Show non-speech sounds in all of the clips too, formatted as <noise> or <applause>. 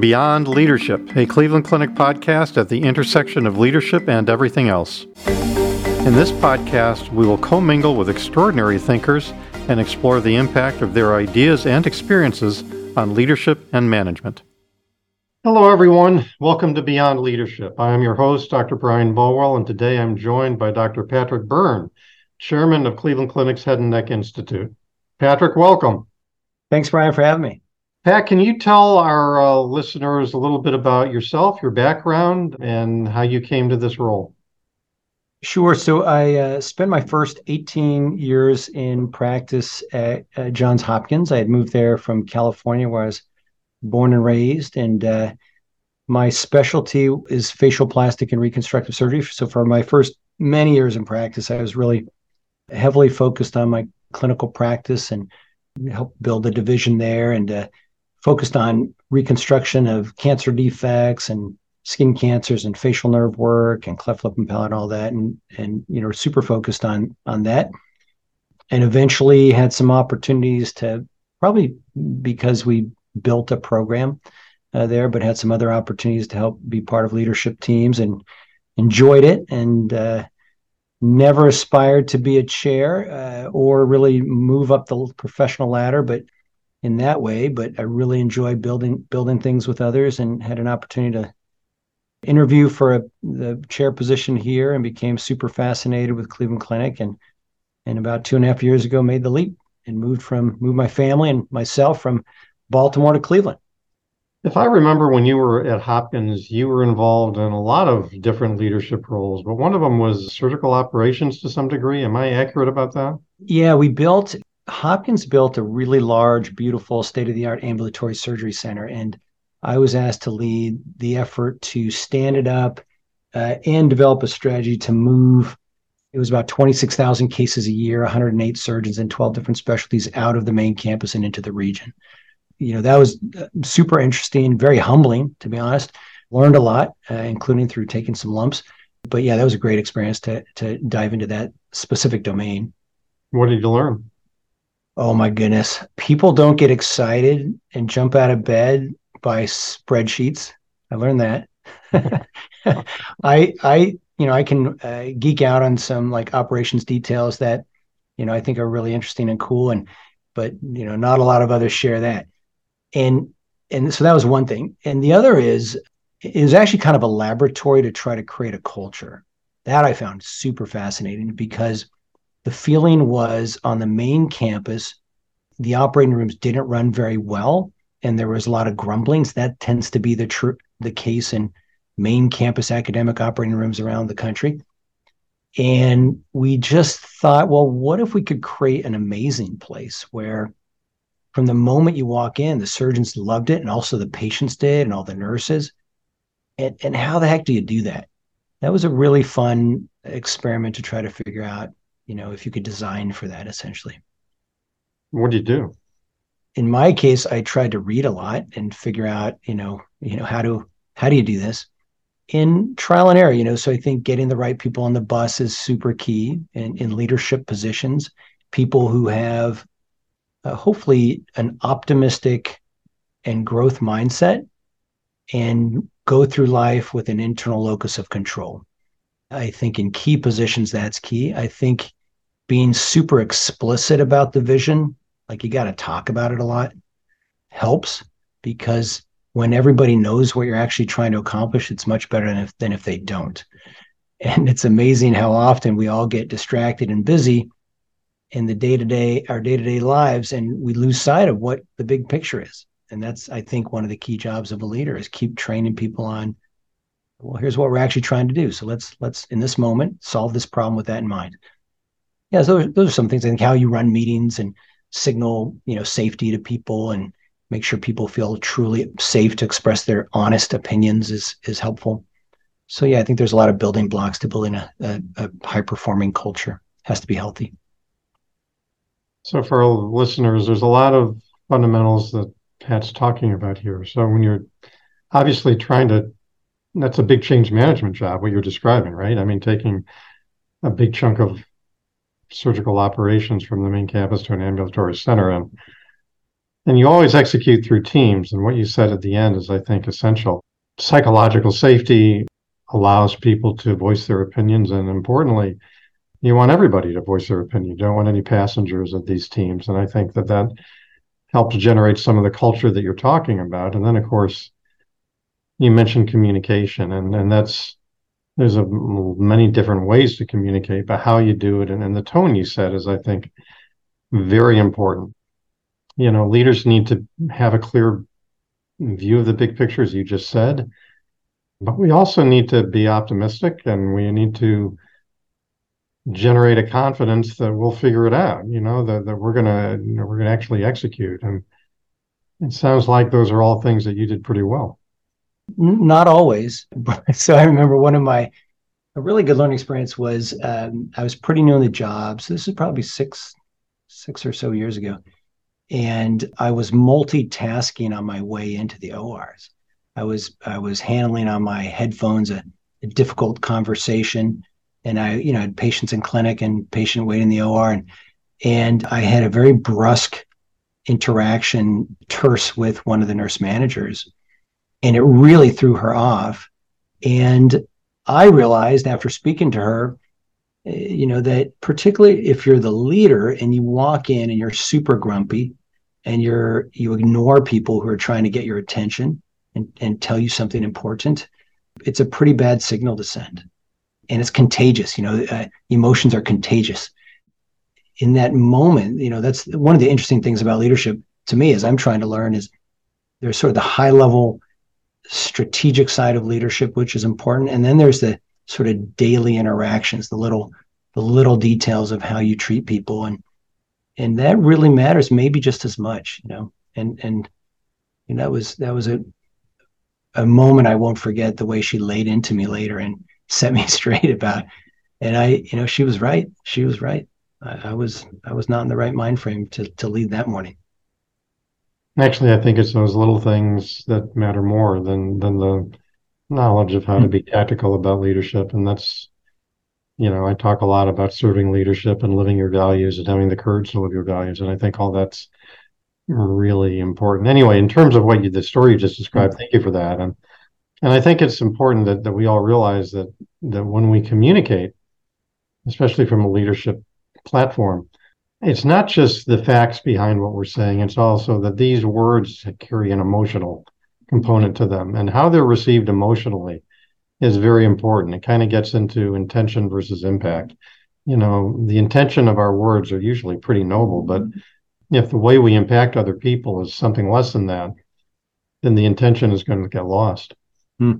Beyond Leadership, a Cleveland Clinic podcast at the intersection of leadership and everything else. In this podcast, we will commingle with extraordinary thinkers and explore the impact of their ideas and experiences on leadership and management. Hello, everyone. Welcome to Beyond Leadership. I am your host, Dr. Brian Bolwell, and today I'm joined by Dr. Patrick Byrne, Chairman of Cleveland Clinic's Head and Neck Institute. Patrick, welcome. Thanks, Brian, for having me. Pat, can you tell our uh, listeners a little bit about yourself, your background, and how you came to this role? Sure. So I uh, spent my first 18 years in practice at, Johns Hopkins. I had moved there from California, where I was born and raised, and uh, my specialty is facial plastic and reconstructive surgery. So for my first many years in practice, I was really heavily focused on my clinical practice and helped build a division there and uh, focused on reconstruction of cancer defects and skin cancers and facial nerve work and cleft lip and palate and all that and and you know super focused on on that. And eventually had some opportunities to probably because we built a program uh, there but had some other opportunities to help be part of leadership teams and enjoyed it and uh, never aspired to be a chair uh, or really move up the professional ladder but in that way, but I really enjoy building building things with others and had an opportunity to interview for a, the chair position here and became super fascinated with Cleveland Clinic and and about two and a half years ago made the leap and moved from moved my family and myself from Baltimore to Cleveland. If I remember when you were at Hopkins, you were involved in a lot of different leadership roles, but one of them was surgical operations to some degree. Am I accurate about that? Yeah, we built Hopkins built a really large, beautiful, state of the art ambulatory surgery center. And I was asked to lead the effort to stand it up uh, and develop a strategy to move. It was about 26,000 cases a year, 108 surgeons in 12 different specialties out of the main campus and into the region. You know, that was uh, super interesting, very humbling, to be honest. Learned a lot, uh, including through taking some lumps. But yeah, that was a great experience to, to dive into that specific domain. What did you learn? Oh my goodness. People don't get excited and jump out of bed by spreadsheets. I learned that. <laughs> I I you know, I can uh, geek out on some like operations details that you know, I think are really interesting and cool and but you know, not a lot of others share that. And and so that was one thing. And the other is is actually kind of a laboratory to try to create a culture. That I found super fascinating because the feeling was on the main campus, the operating rooms didn't run very well, and there was a lot of grumblings. That tends to be the tr- the case in main campus academic operating rooms around the country. And we just thought, well, what if we could create an amazing place where from the moment you walk in, the surgeons loved it, and also the patients did, and all the nurses. And, and how the heck do you do that? That was a really fun experiment to try to figure out you know, if you could design for that essentially. What do you do? In my case, I tried to read a lot and figure out, you know, you know, how to how do you do this? In trial and error, you know, so I think getting the right people on the bus is super key in, in leadership positions, people who have uh, hopefully an optimistic and growth mindset and go through life with an internal locus of control. I think in key positions, that's key. I think being super explicit about the vision, like you got to talk about it a lot, helps because when everybody knows what you're actually trying to accomplish, it's much better than if, than if they don't. And it's amazing how often we all get distracted and busy in the day to day, our day to day lives, and we lose sight of what the big picture is. And that's, I think, one of the key jobs of a leader is keep training people on, well, here's what we're actually trying to do. So let's let's in this moment solve this problem with that in mind yeah, so those, are some things. I think how you run meetings and signal, you know, safety to people and make sure people feel truly safe to express their honest opinions is is helpful. So yeah, I think there's a lot of building blocks to building a, a, a high performing culture. It has to be healthy. So for all listeners, there's a lot of fundamentals that Pat's talking about here. So when you're obviously trying to, that's a big change management job, what you're describing, right? I mean, taking a big chunk of surgical operations from the main campus to an ambulatory center. And And you always execute through teams. And what you said at the end is, I think, essential. Psychological safety allows people to voice their opinions. And importantly, you want everybody to voice their opinion. You don't want any passengers at these teams. And I think that that helps generate some of the culture that you're talking about. And then, of course, you mentioned communication, and, and that's there's a many different ways to communicate, but how you do it and, and the tone you set is, I think, very important. You know, leaders need to have a clear view of the big picture, as you just said, but we also need to be optimistic and we need to generate a confidence that we'll figure it out. You know, that, that we're gonna you know, we're gonna actually execute. And it sounds like those are all things that you did pretty well. Not always. <laughs> so I remember one of my a really good learning experience was um, I was pretty new in the job. So this is probably six six or so years ago, and I was multitasking on my way into the ORs. I was I was handling on my headphones a, a difficult conversation, and I you know had patients in clinic and patient waiting in the OR, and and I had a very brusque interaction, terse with one of the nurse managers and it really threw her off. And I realized after speaking to her, eh, you know, that particularly if you're the leader and you walk in and you're super grumpy and you're you ignore people who are trying to get your attention and, and tell you something important, it's a pretty bad signal to send. And it's contagious, you know, uh, emotions are contagious. In that moment, you know, that's one of the interesting things about leadership to me as I'm trying to learn is there's sort of the high level strategic side of leadership, which is important. And then there's the sort of daily interactions, the little the little details of how you treat people. And and that really matters maybe just as much, you know. And and and that was that was a a moment I won't forget the way she laid into me later and <laughs> set me straight about and I, you know, she was right. She was right. I, I was I was not in the right mind frame to to lead that morning. Actually, I think it's those little things that matter more than than the knowledge of how to hmm. be tactical about leadership. And that's, you know, I talk a lot about serving leadership and living your values and having the courage to live your values. And I think all that's really important. Anyway, in terms of what you the story you just described, thank you for that. And and I think it's important that that we all realize that that when we communicate, especially from a leadership platform, it's not just the facts behind what we're saying, it's also that these words carry an emotional component to them and how they're received emotionally is very important. It kind of gets into intention versus impact. You know, the intention of our words are usually pretty noble, but if the way we impact other people is something less than that, then the intention is going to get lost. Hmm.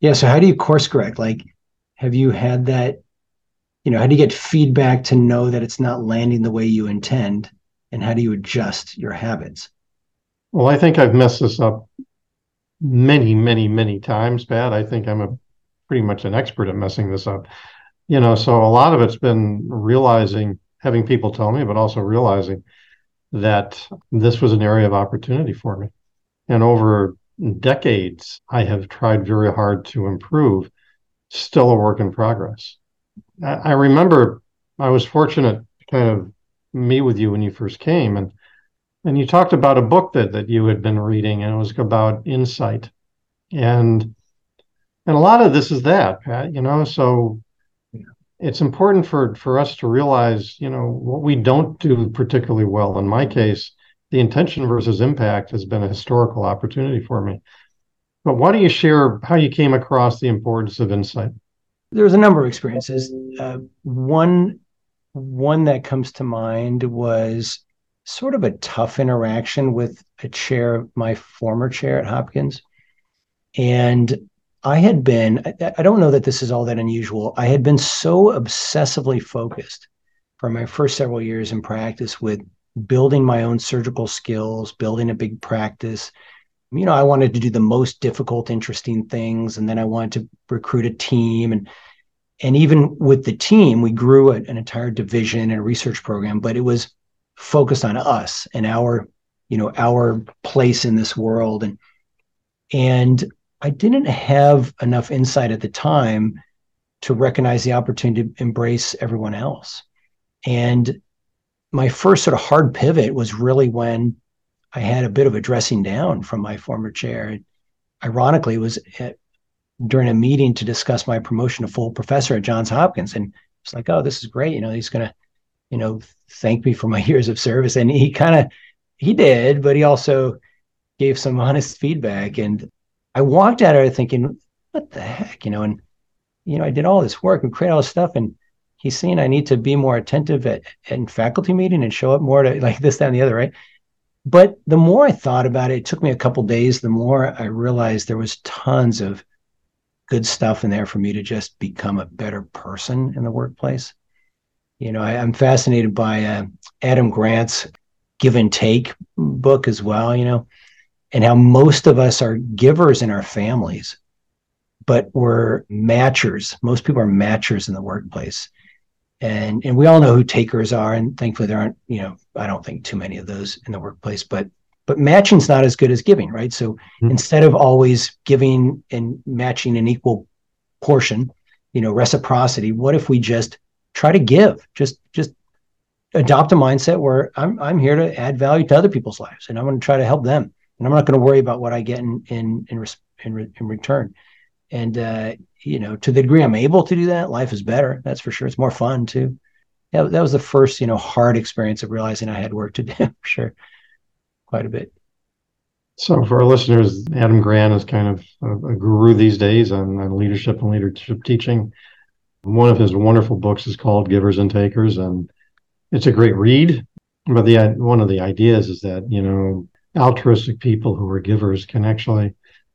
Yeah. So, how do you course correct? Like, have you had that you know how do you get feedback to know that it's not landing the way you intend? And how do you adjust your habits? Well i think i've messed this up many many many times pat. I think i'm a pretty much an expert at messing this up. You know so a lot of it's been realizing having people tell me but also realizing that this was an area of opportunity for me. And over decades i have tried very hard to improve. Still a work in progress I remember I was fortunate to kind of meet with you when you first came, and and you talked about a book that that you had been reading, and it was about insight, and and a lot of this is that, Pat. You know, so it's important for for us to realize, you know, what we don't do particularly well. In my case, the intention versus impact has been a historical opportunity for me. But why don't you share how you came across the importance of insight? There was a number of experiences. Uh, one one that comes to mind was sort of a tough interaction with a chair, my former chair at Hopkins, and I had been. I, I don't know that this is all that unusual. I had been so obsessively focused for my first several years in practice with building my own surgical skills, building a big practice, you know, I wanted to do the most difficult, interesting things, and then I wanted to recruit a team, and and even with the team, we grew an entire division and research program, but it was focused on us and our, you know, our place in this world, and and I didn't have enough insight at the time to recognize the opportunity to embrace everyone else, and my first sort of hard pivot was really when I had a bit of a dressing down from my former chair. And ironically, it was at, during a meeting to discuss my promotion to full professor at Johns Hopkins. And it's like, oh, this is great. You know, he's going to, you know, thank me for my <laughs> years of service. And he kind of, he did, but he also gave some honest feedback. And I walked out of it thinking, what the heck, you know, and, you know, I did all this work and create all this stuff. And he's saying I need to be more attentive at, in faculty meeting and show up more to like this, that, and the other, right? But the more I thought about it, it took me a couple days, the more I realized there was tons of good stuff in there for me to just become a better person in the workplace. You know, I, am fascinated by uh, Adam Grant's Give and Take book as well, you know, and how most of us are givers in our families, but we're matchers. Most people are matchers in the workplace. And, and we all know who takers are, and thankfully there aren't, you know, I don't think too many of those in the workplace. But but matching's not as good as giving, right? So mm-hmm. instead of always giving and matching an equal portion, you know, reciprocity, what if we just try to give? Just just adopt a mindset where I'm I'm here to add value to other people's lives and I'm going to try to help them. And I'm not going to worry about what I get in in in, in, in return. And uh, you know, to the degree I'm able to do that, life is better. That's for sure. It's more fun too. Yeah, that was the first, you know, hard experience of realizing I had work to <laughs> do for sure quite a bit. So, for our listeners, Adam Grant is kind of a, a guru these days on, on, leadership and leadership teaching. One of his wonderful books is called Givers and Takers, and it's a great read. But the one of the ideas is that you know altruistic people who are givers can actually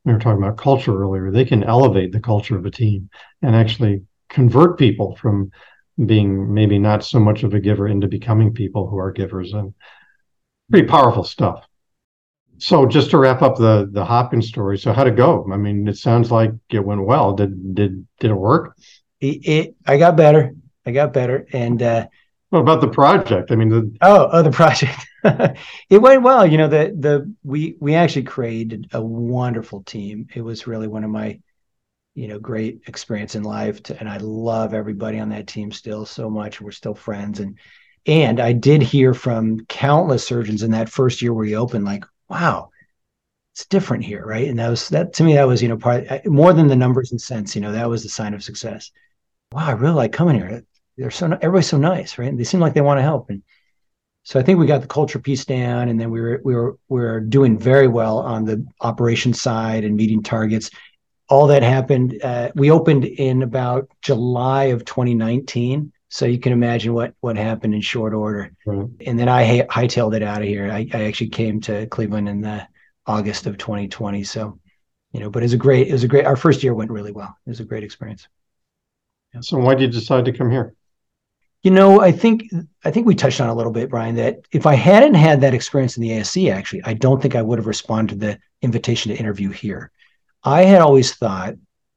we were talking about culture earlier they can elevate the culture of a team and actually convert people from being maybe not so much of a giver into becoming people who are givers and pretty powerful stuff so just to wrap up the the Hopkins story, so how'd it go? I mean, it sounds like it went well. Did did did it work? It, it I got better. I got better, and uh, what about the project? I mean, the oh oh the project. <laughs> it went well. You know, the the we we actually created a wonderful team. It was really one of my you know great experience in life, to, and I love everybody on that team still so much. We're still friends, and and I did hear from countless surgeons in that first year where he opened, like, wow, it's different here, right? And that was that to me, that was, you know, part more than the numbers and cents, you know, that was the sign of success. Wow, I really like coming here. They're so everybody's so nice, right? They seem like they want to help. And so I think we got the culture piece down, and then we were we were we were doing very well on the operations side and meeting targets. All that happened. Uh, we opened in about July of 2019. So you can imagine what what happened in short order. Right. And then I hightailed it out of here. I, I actually came to Cleveland in the August of 2020. So, you know, but it was a great, it was a great, our first year went really well. It was a great experience. Yeah. So why did you decide to come here? You know, I think I think we touched on a little bit, Brian, that if I hadn't had that experience in the ASC, actually, I don't think I would have responded to the invitation to interview here. I had always thought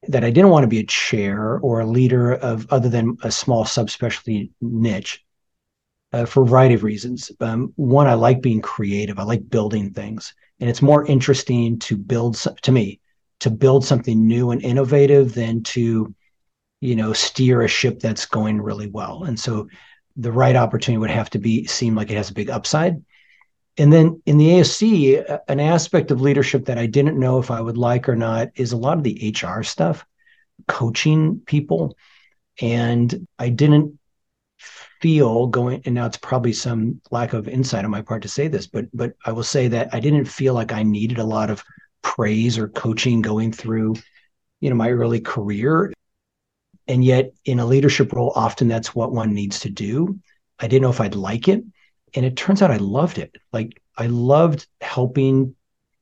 that I didn't want to be a chair or a leader of other than a small subspecialty niche uh, for a variety of reasons. Um, one, I like being creative. I like building things, and it's more interesting to build to me to build something new and innovative than to, you know, steer a ship that's going really well. And so, the right opportunity would have to be seem like it has a big upside. And then in the ASC, an aspect of leadership that I didn't know if I would like or not is a lot of the HR stuff, coaching people. And I didn't feel going and now it's probably some lack of insight on my part to say this but but i will say that i didn't feel like i needed a lot of praise or coaching going through you know my early career and yet in a leadership role often that's what one needs to do i didn't know if i'd like it and it turns out I loved it. Like I loved helping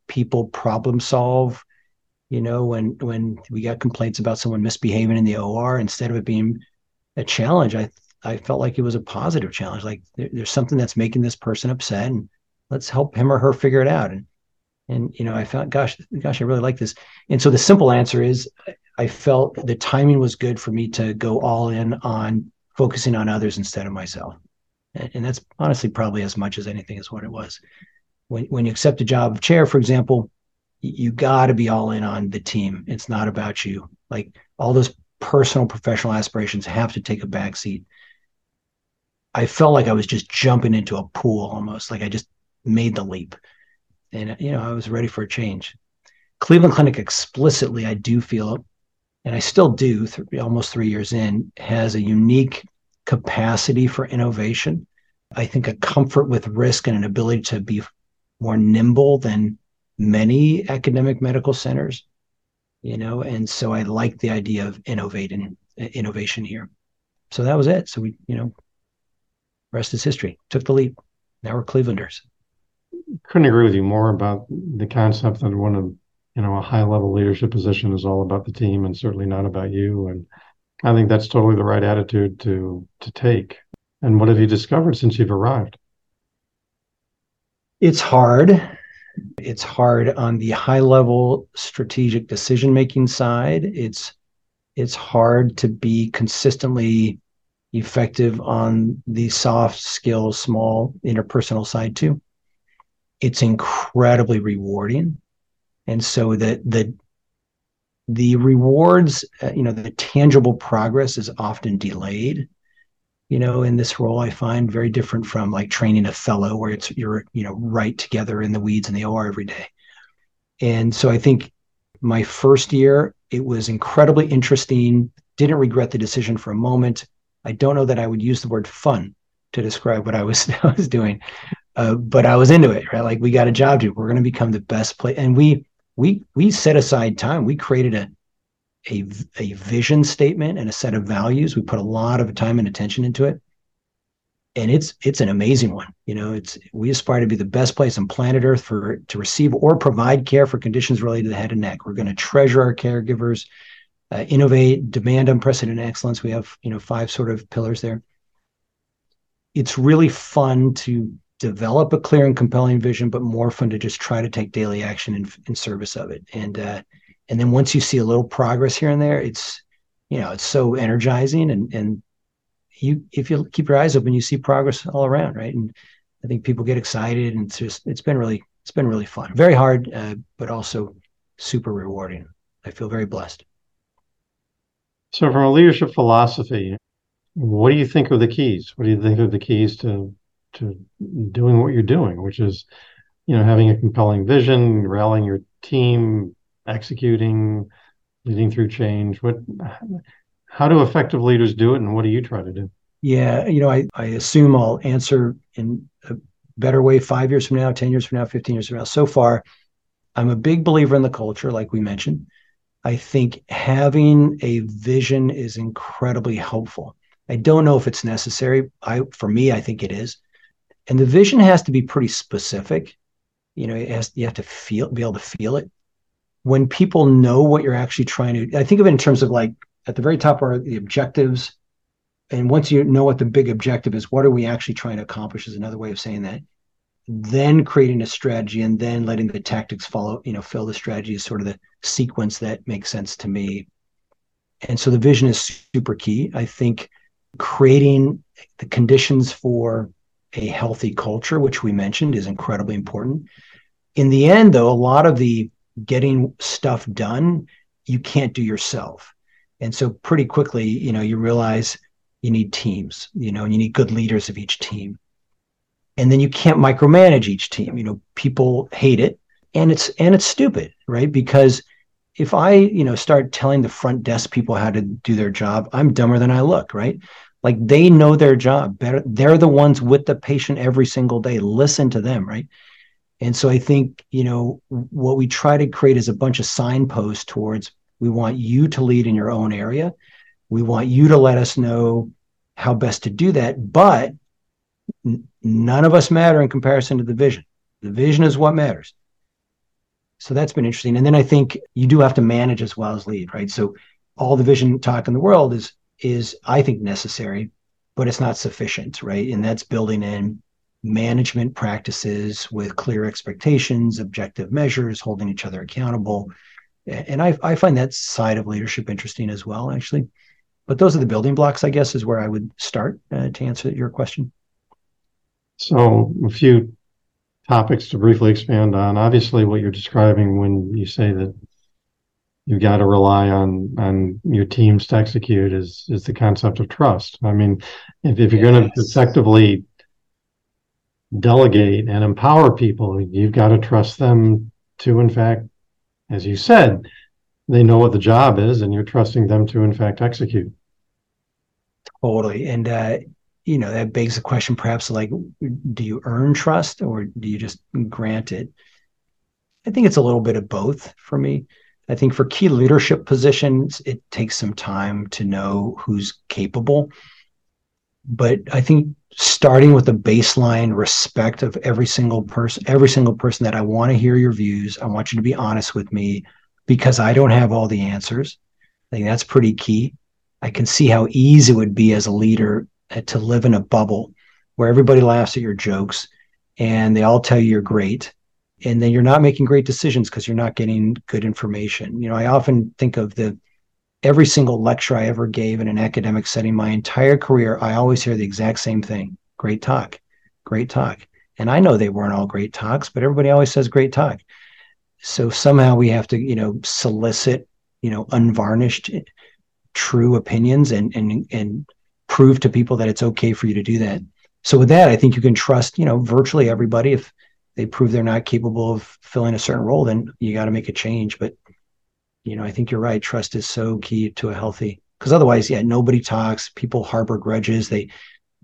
people problem solve. You know, when when we got complaints about someone misbehaving in the OR, instead of it being a challenge, I I felt like it was a positive challenge. Like there, there's something that's making this person upset, and let's help him or her figure it out. And and you know, I felt, gosh, gosh, I really like this. And so the simple answer is, I felt the timing was good for me to go all in on focusing on others instead of myself and that's honestly probably as much as anything is what it was. When when you accept a job of chair, for example, you got to be all in on the team. It's not about you. Like all those personal professional aspirations have to take a back seat. I felt like I was just jumping into a pool almost, like I just made the leap. and you know I was ready for a change. Cleveland Clinic explicitly, I do feel, and I still do, th- almost three years in, has a unique capacity for innovation. I think a comfort with risk and an ability to be more nimble than many academic medical centers, you know, and so I like the idea of innovating innovation here. So that was it. So we, you know, rest is history. Took the leap. Now we're Clevelanders. Couldn't agree with you more about the concept that one of you know a high level leadership position is all about the team and certainly not about you. And I think that's totally the right attitude to to take. And what have you discovered since you've arrived? It's hard. It's hard on the high level strategic decision making side. It's it's hard to be consistently effective on the soft skills, small interpersonal side too. It's incredibly rewarding, and so that the the rewards, uh, you know, the tangible progress is often delayed. You know, in this role, I find very different from like training a fellow, where it's you're you know right together in the weeds in the OR every day. And so I think my first year, it was incredibly interesting. Didn't regret the decision for a moment. I don't know that I would use the word fun to describe what I was <laughs> I was doing, uh, but I was into it. Right, like we got a job to. do. We're going to become the best place, and we we we set aside time. We created a a a vision statement and a set of values. We put a lot of time and attention into it, and it's it's an amazing one. You know, it's we aspire to be the best place on planet Earth for to receive or provide care for conditions related to the head and neck. We're going to treasure our caregivers, uh, innovate, demand unprecedented excellence. We have you know five sort of pillars there. It's really fun to develop a clear and compelling vision, but more fun to just try to take daily action in, in service of it. And uh, and then once you see a little progress here and there, it's you know it's so energizing and and you if you keep your eyes open, you see progress all around, right? And I think people get excited, and it's just it's been really it's been really fun, very hard, uh, but also super rewarding. I feel very blessed. So, from a leadership philosophy, what do you think are the keys? What do you think are the keys to to doing what you're doing, which is, you know, having a compelling vision, rallying your team, executing, leading through change? What how do effective leaders do it, and what do you try to do? Yeah, you know, I, I assume I'll answer in a better way five years from now, 10 years from now, 15 years from now. So far, I'm a big believer in the culture, like we mentioned. I think having a vision is incredibly helpful. I don't know if it's necessary. I for me, I think it is. And the vision has to be pretty specific. You know, has you have to feel be able to feel it. When people know what you're actually trying to, I think of it in terms of like at the very top are the objectives. And once you know what the big objective is, what are we actually trying to accomplish is another way of saying that. Then creating a strategy and then letting the tactics follow, you know, fill the strategy is sort of the sequence that makes sense to me. And so the vision is super key. I think creating the conditions for a healthy culture, which we mentioned is incredibly important. In the end, though, a lot of the getting stuff done, you can't do yourself. And so pretty quickly, you know, you realize you need teams, you know, and you need good leaders of each team. And then you can't micromanage each team. You know, people hate it and it's and it's stupid, right? Because if I, you know, start telling the front desk people how to do their job, I'm dumber than I look, right? Like they know their job better. They're the ones with the patient every single day. Listen to them, right? And so I think, you know, what we try to create is a bunch of signposts towards we want you to lead in your own area. We want you to let us know how best to do that. But n- none of us matter in comparison to the vision. The vision is what matters. So that's been interesting. And then I think you do have to manage as well as lead, right? So all the vision talk in the world is is I think necessary, but it's not sufficient, right? And that's building in management practices with clear expectations, objective measures, holding each other accountable, and I, I find that side of leadership interesting as well, actually. But those are the building blocks, I guess, is where I would start uh, to answer your question. So, a few topics to briefly expand on. Obviously, what you're describing when you say that you've got to rely on on your teams to execute is is the concept of trust. I mean, if, if you're yes. going to effectively delegate and empower people, you've got to trust them to, in fact, as you said, they know what the job is and you're trusting them to, in fact, execute. Totally. And, uh, you know, that begs the question perhaps like, do you earn trust or do you just grant it? I think it's a little bit of both for me. I think for key leadership positions, it takes some time to know who's capable. But I think starting with a baseline respect of every single person, every single person that I want to hear your views, I want you to be honest with me because I don't have all the answers. I think that's pretty key. I can see how easy it would be as a leader uh, to live in a bubble where everybody laughs at your jokes and they all tell you you're great and then you're not making great decisions because you're not getting good information. You know, I often think of the every single lecture I ever gave in an academic setting, my entire career, I always hear the exact same thing: great talk, great talk. And I know they weren't all great talks, but everybody always says great talk. So somehow we have to, you know, solicit, you know, unvarnished, eh, true opinions and and and prove to people that it's okay for you to do that. So with that, I think you can trust, you know, virtually everybody if they prove they're not capable of filling a certain role, then you got to make a change. But you know, I think you're right. Trust is so key to a healthy because otherwise, yeah, nobody talks. People harbor grudges. They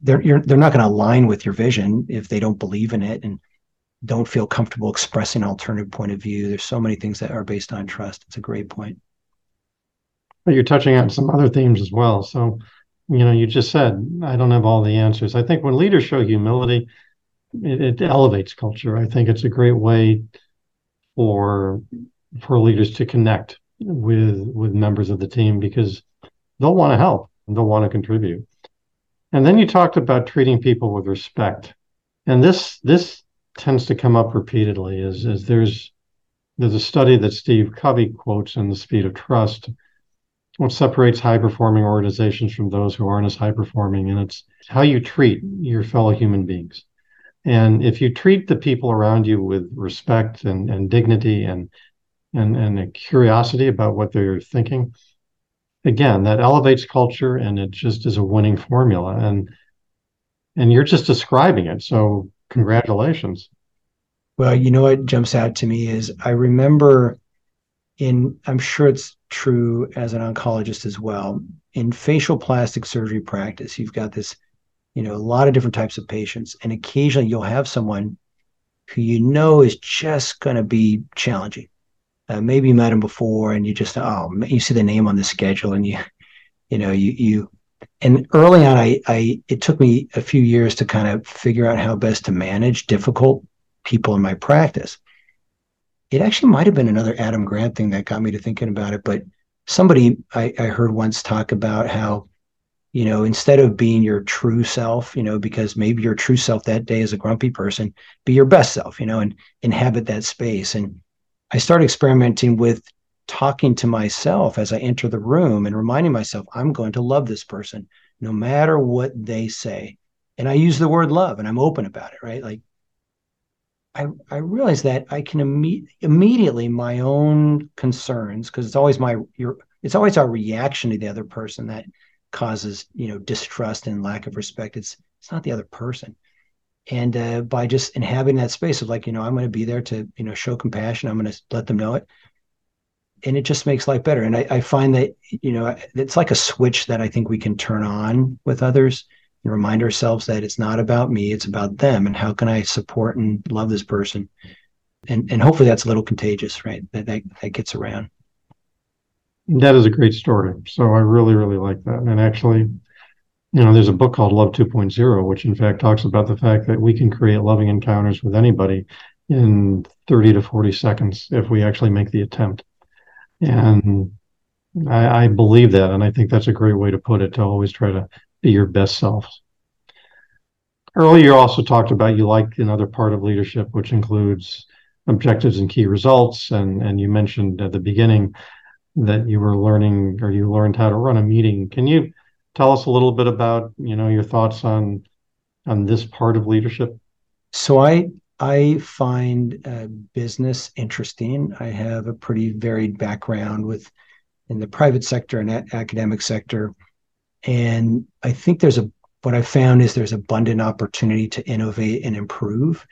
they're they're not going to align with your vision if they don't believe in it and don't feel comfortable expressing alternative point of view. There's so many things that are based on trust. It's a great point. But You're touching on some other themes as well. So, you know, you just said I don't have all the answers. I think when leaders show humility, it, it elevates culture. I think it's a great way for for leaders to connect with with members of the team because they'll want to help and they'll want to contribute. And then you talked about treating people with respect. And this this tends to come up repeatedly is, is there's there's a study that Steve Covey quotes in The Speed of Trust, what separates high performing organizations from those who aren't as high performing. And it's how you treat your fellow human beings. And if you treat the people around you with respect and, and dignity and, and, and a curiosity about what they're thinking, again, that elevates culture and it just is a winning formula. And and you're just describing it. So congratulations. Well, you know what jumps out to me is I remember in I'm sure it's true as an oncologist as well. In facial plastic surgery practice, you've got this you know, a lot of different types of patients. And occasionally you'll have someone who you know is just going to be challenging. Uh, maybe you met him before and you just, oh, you see the name on the schedule and you, <laughs> you know, you, you, and early on, I, I, it took me a few years to kind of figure out how best to manage difficult people in my practice. It actually might have been another Adam Grant thing that got me to thinking about it, but somebody I, I heard once talk about how you know, instead of being your true self, you know, because maybe your true self that day is a grumpy person, be your best self, you know, and inhabit that space. And I started experimenting with talking to myself as I enter the room and reminding myself, I'm going to love this person no matter what they say. And I use the word love and I'm open about it, right? Like I, I realize that I can imme- immediately my own concerns, because it's always my your it's always our reaction to the other person that causes you know distrust and lack of respect it's it's not the other person. And uh, by just inhabiting that space of like you know i'm going to be there to you know show compassion i'm going to let them know it. And it just makes life better. And I, I, find that you know it's like a switch that i think we can turn on with others and remind ourselves that it's not about me it's about them. And how can i support and love this person? And and hopefully that's a little contagious right? That that, that gets around that is a great story. So I really, really like that. And actually, you know, there's a book called Love 2.0, which in fact talks about the fact that we can create loving encounters with anybody in 30 to 40 seconds if we actually make the attempt. And I, I believe that. And I think that's a great way to put it to always try to be your best self. Earlier, you also talked about you like another part of leadership, which includes objectives and key results. And, and you mentioned at the beginning that you were learning or you learned how to run a meeting. Can you tell us a little bit about, you know, your thoughts on on this part of leadership? So I I find uh, business interesting. I have a pretty varied background with in the private sector and academic sector, and I think there's a what I found is there's abundant opportunity to innovate and improve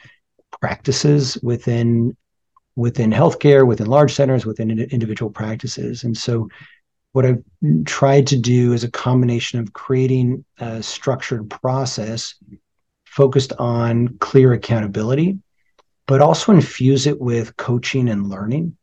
practices within within healthcare, within large centers, within individual practices. And so what I've tried to do is a combination of creating a structured process focused on clear accountability, but also infuse it with coaching and learning.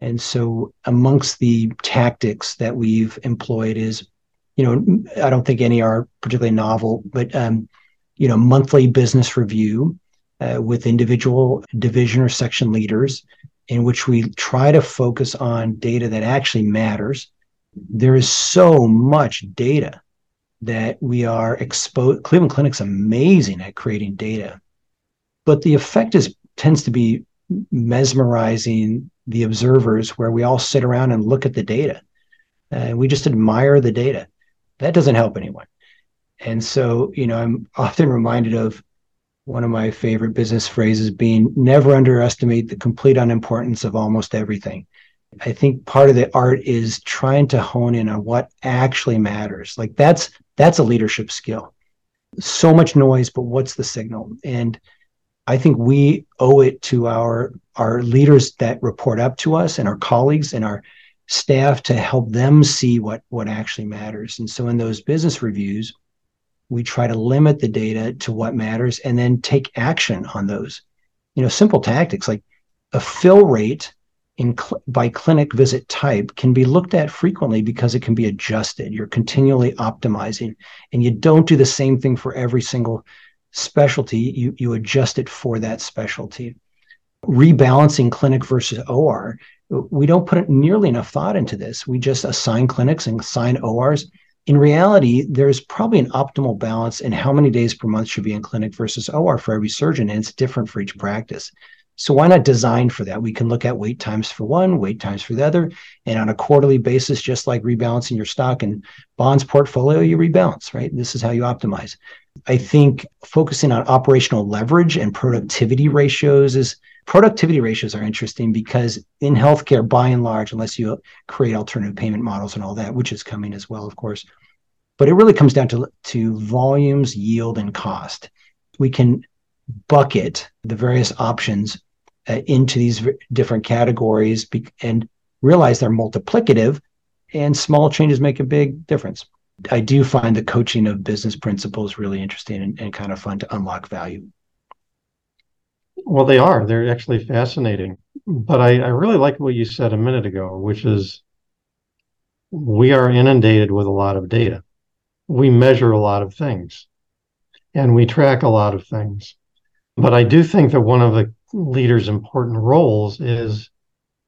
And so, amongst the tactics that we've employed is, you know, I don't think any are particularly novel, but, um, you know, monthly business review uh, with individual division or section leaders, in which we try to focus on data that actually matters. There is so much data that we are exposed. Cleveland Clinic's amazing at creating data, but the effect is tends to be mesmerizing the observers, where we all sit around and look at the data, and we just admire the data. That doesn't help anyone. And so, you know, I'm <laughs> often reminded of one of my favorite business phrases being never underestimate the complete unimportance of almost everything. I think part of the art is trying to hone in on what actually matters. Like that's that's a leadership skill. So much noise, but what's the signal? And I think we owe it to our our leaders that report up to us and our colleagues and our staff to help them see what what actually matters. And so in those business reviews, we try to limit the data to what matters and then take action on those. You know, simple tactics like a fill rate in cl- by clinic visit type can be looked at frequently because it can be adjusted. You're continually optimizing, and you don't do the same thing for every single specialty. You you adjust it for that specialty. Rebalancing clinic versus OR. We don't put nearly enough thought into this. We just assign clinics and assign ORs. In reality, there's probably an optimal balance in how many days per month should be in clinic versus OR for every surgeon, and it's different for each practice. So why not design for that? We can look at wait times for one, wait times for the other, and on a quarterly basis, just like rebalancing your stock and bonds portfolio, you rebalance, right? This is how you optimize. I think focusing on operational leverage and productivity ratios is productivity ratios are interesting because in healthcare, by and large, unless you create alternative payment models and all that, which is coming as well, of course, but it really comes down to, to volumes, yield, and cost. We can bucket the various options uh, into these different categories be- and realize they're multiplicative and small changes make a big difference. I do find the coaching of business principles really interesting and, and kind of fun to unlock value. Well, they are. They're actually fascinating. But I, I really like what you said a minute ago, which is we are inundated with a lot of data. We measure a lot of things and we track a lot of things. But I do think that one of the leaders' important roles is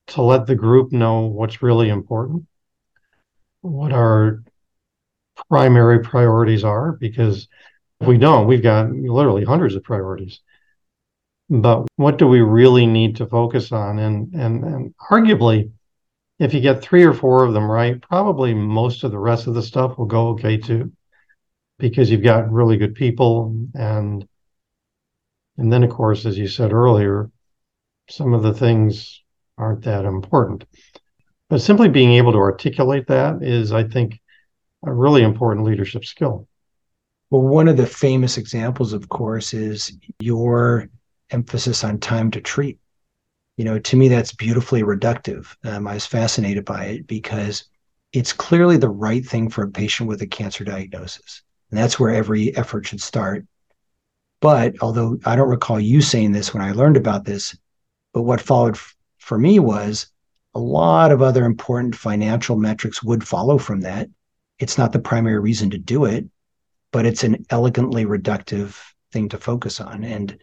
to let the group know what's really important, what our primary priorities are, because if we don't, we've got literally hundreds of priorities. But what do we really need to focus on? And and and arguably, if you get three or four of them right, probably most of the rest of the stuff will go okay too, because you've got really good people and and then, of course, as you said earlier, some of the things aren't that important. But simply being able to articulate that is, I think, a really important leadership skill. Well, one of the famous examples, of course, is your emphasis on time to treat. You know, to me, that's beautifully reductive. Um, I was fascinated by it because it's clearly the right thing for a patient with a cancer diagnosis. And that's where every effort should start. But although I don't recall you saying this when I learned about this, but what followed f- for me was a lot of other important financial metrics would follow from that. It's not the primary reason to do it, but it's an elegantly reductive thing to focus on. And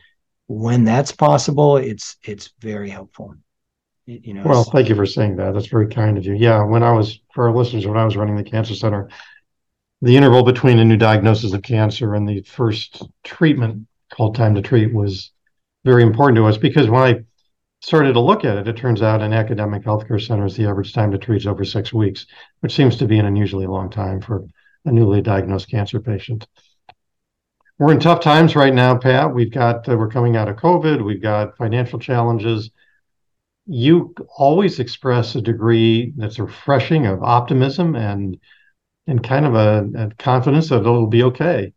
when that's possible, it's it's very helpful. You know. Well, thank you for saying that. That's very kind of you. Yeah, when I was for our listeners, when I was running the cancer center, the interval between a new diagnosis of cancer and the first treatment called time to treat was very important to us because when I started to look at it, it turns out in academic healthcare centers, the average time to treat is over six weeks, which seems to be an unusually long time for a newly diagnosed cancer patient. We're in tough times right now, Pat. We've got uh, we're coming out of COVID. We've got financial challenges. You always express a degree that's refreshing of optimism and and kind of a, a confidence that it'll be okay.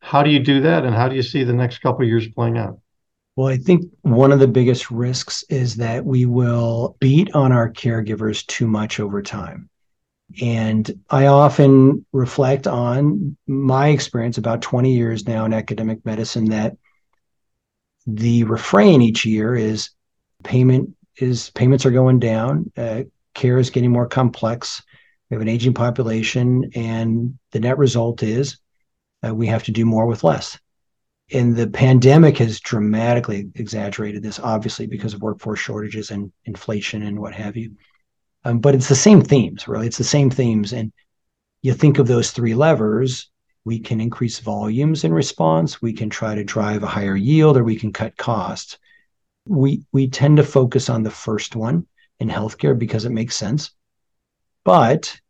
How do you do that, and how do you see the next couple years playing out? Well, I think one of the biggest risks is that we will beat on our caregivers too much over time. And I often reflect on my experience about 20 years now in academic medicine that the refrain each year is payment is payments are going down, uh, care is getting more complex. We have an aging population, and the net result is uh, we have to do more with less. And the pandemic has dramatically exaggerated this, obviously, because of workforce shortages and inflation and what have you. Um, but it's the same themes, really. It's the same themes. And you think of those three levers, we can increase volumes in response, we can try to drive a higher yield, or we can cut costs. We we tend to focus on the first one in healthcare because it makes sense. But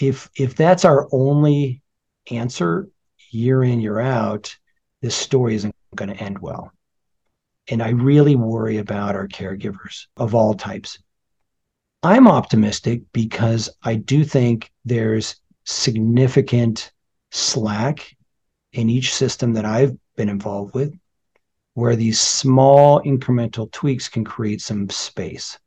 if if that's our only answer year in, year out, this story isn't going to end well. And I really worry about our caregivers of all types. I'm optimistic because I do think there's significant slack in each system that I've been involved with where these small incremental tweaks can create some space.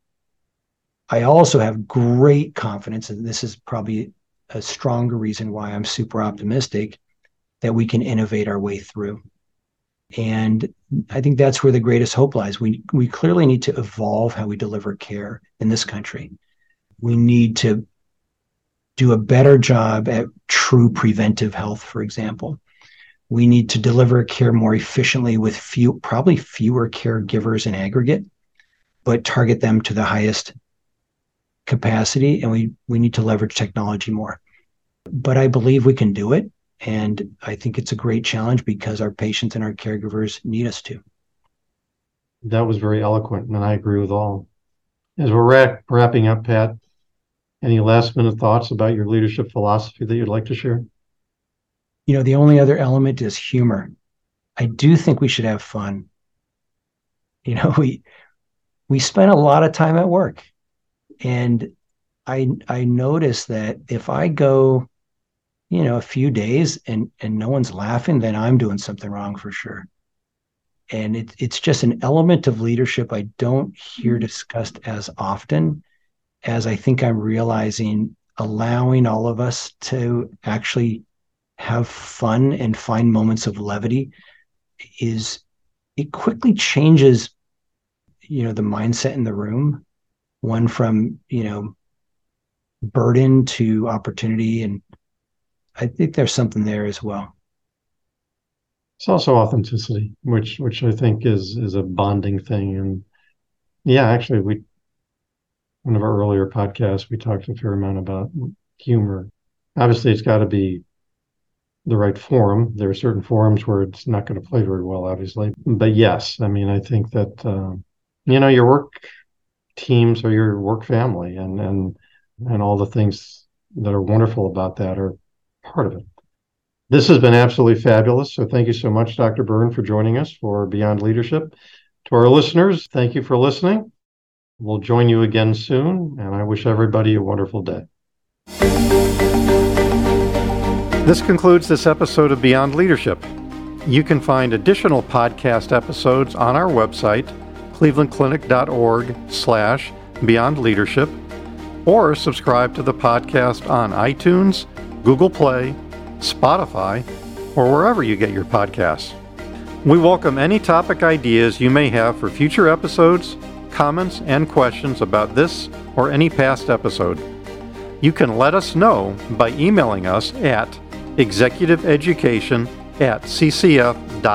I also have great confidence, and this is probably a stronger reason why I'm super optimistic that we can innovate our way through. And I think that's where the greatest hope lies. We we clearly need to evolve how we deliver care in this country. We need to do a better job at true preventive health, for example. We need to deliver care more efficiently with few, probably fewer caregivers in aggregate, but target them to the highest capacity. And we, we need to leverage technology more. But I believe we can do it. And I think it's a great challenge because our patients and our caregivers need us to. That was very eloquent, and I agree with all. As we're wrapping up, Pat, any last minute thoughts about your leadership philosophy that you'd like to share? You know, the only other element is humor. I do think we should have fun. You know, <laughs> we we spend a lot of time at work. And I I notice that if I go you know a few days and and no one's laughing then i'm doing something wrong for sure and it, it's just an element of leadership i don't hear mm-hmm. discussed as often as i think i'm realizing allowing all of us to actually have fun and find moments of levity is it quickly changes you know the mindset in the room one from you know burden to opportunity and I think there's something there as well. It's also authenticity, which which I think is is a bonding thing. And yeah, actually, we one of our earlier podcasts we talked a fair amount about humor. Obviously, it's got to be the right forum. There are certain forums where it's not going to play very well, obviously. But yes, I mean, I think that uh, you know your work teams are your work family, and and and all the things that are wonderful about that are part of it. This has been absolutely fabulous. So thank you so much, Dr. Byrne, for joining us for Beyond Leadership. To our listeners, thank you for listening. We'll join you again soon, and I wish everybody a wonderful day. This concludes this episode of Beyond Leadership. You can find additional podcast episodes on our website, clevelandclinic.org slash beyond leadership, or subscribe to the podcast on iTunes, Google Play, Spotify, or wherever you get your podcasts. We welcome any topic ideas you may have for future episodes, comments, and questions about this or any past episode. You can let us know by emailing us at executiveeducation at ccf.org.